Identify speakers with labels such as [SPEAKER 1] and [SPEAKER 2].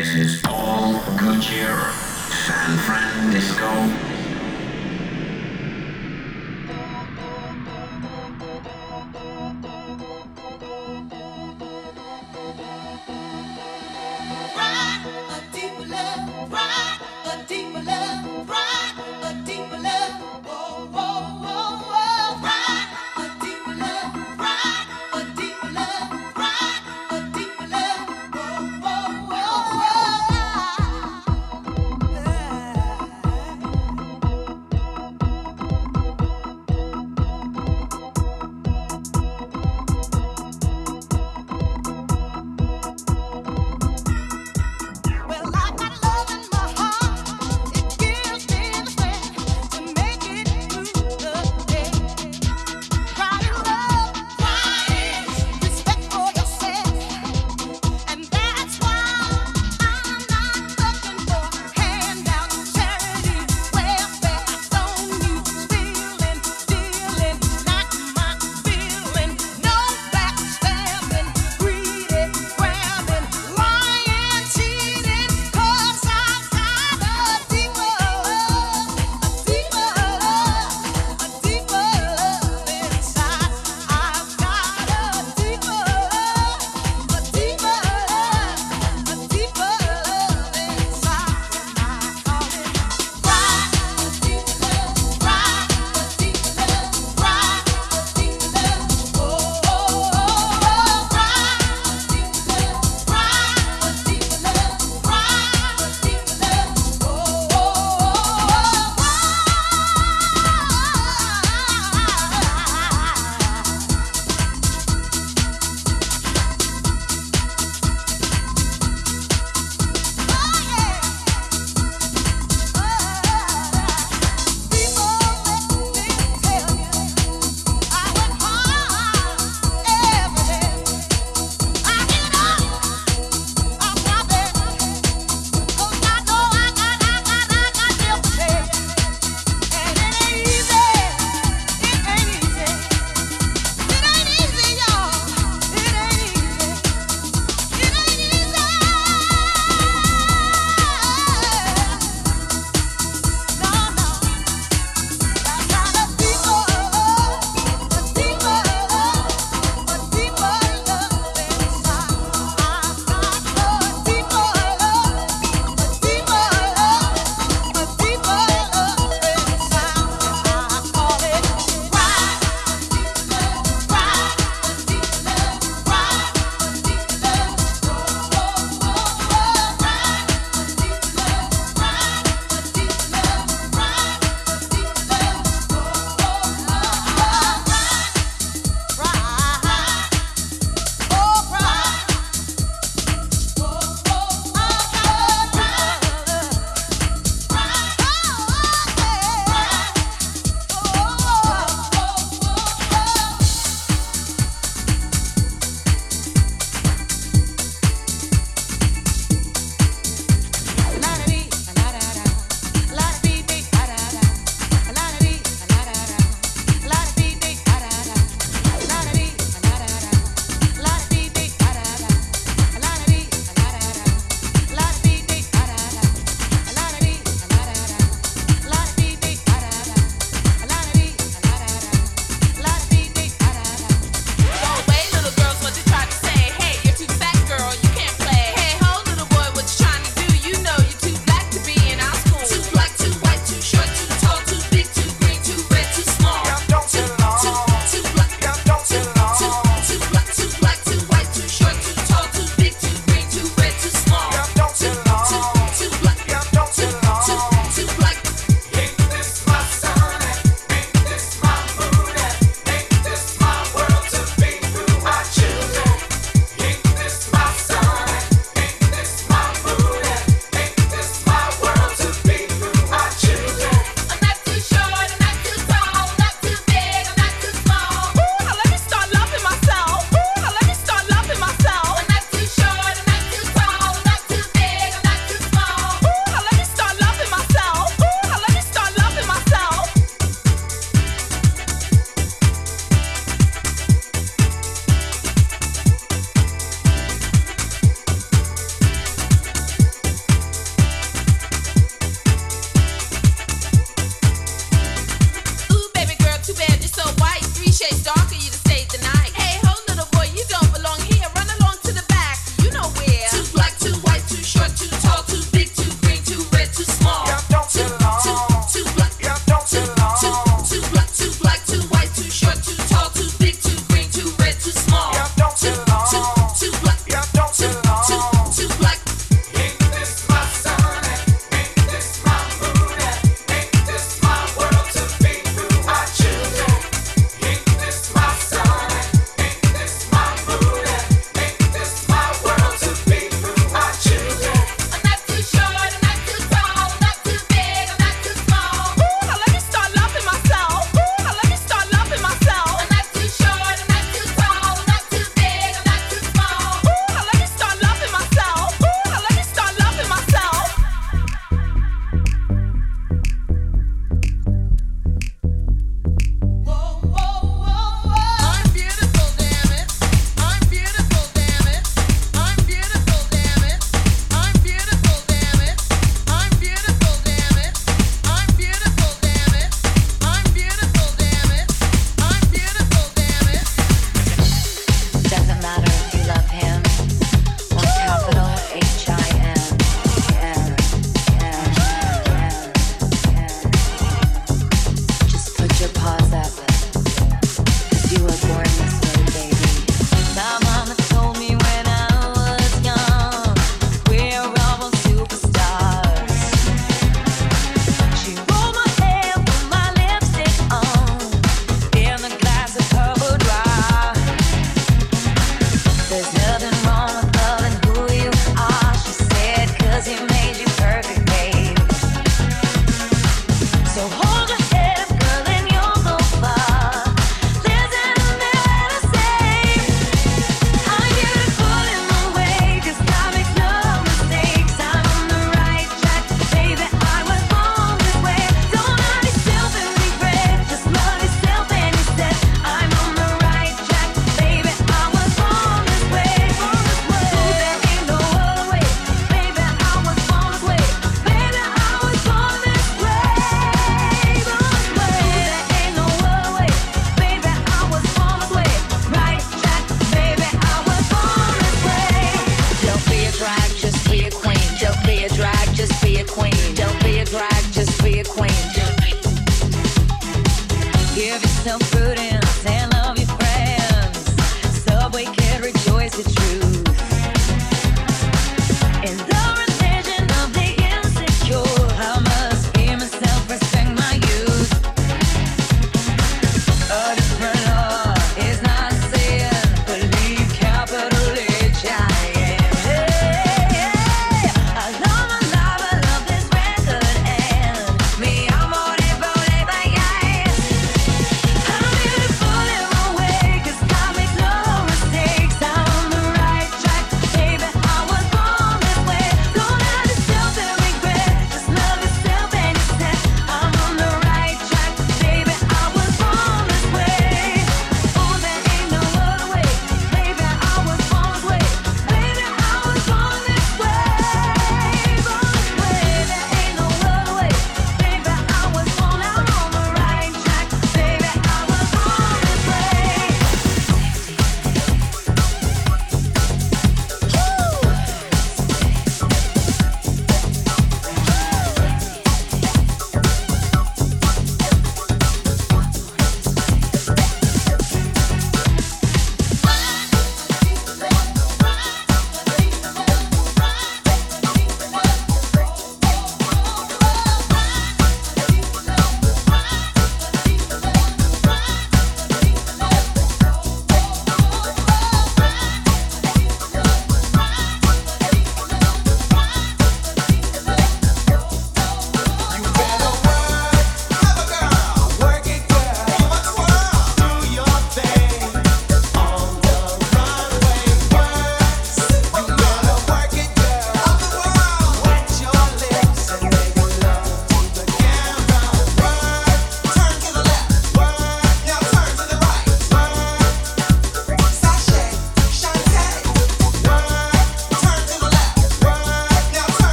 [SPEAKER 1] This is Paul
[SPEAKER 2] Gutierrez, San Francisco.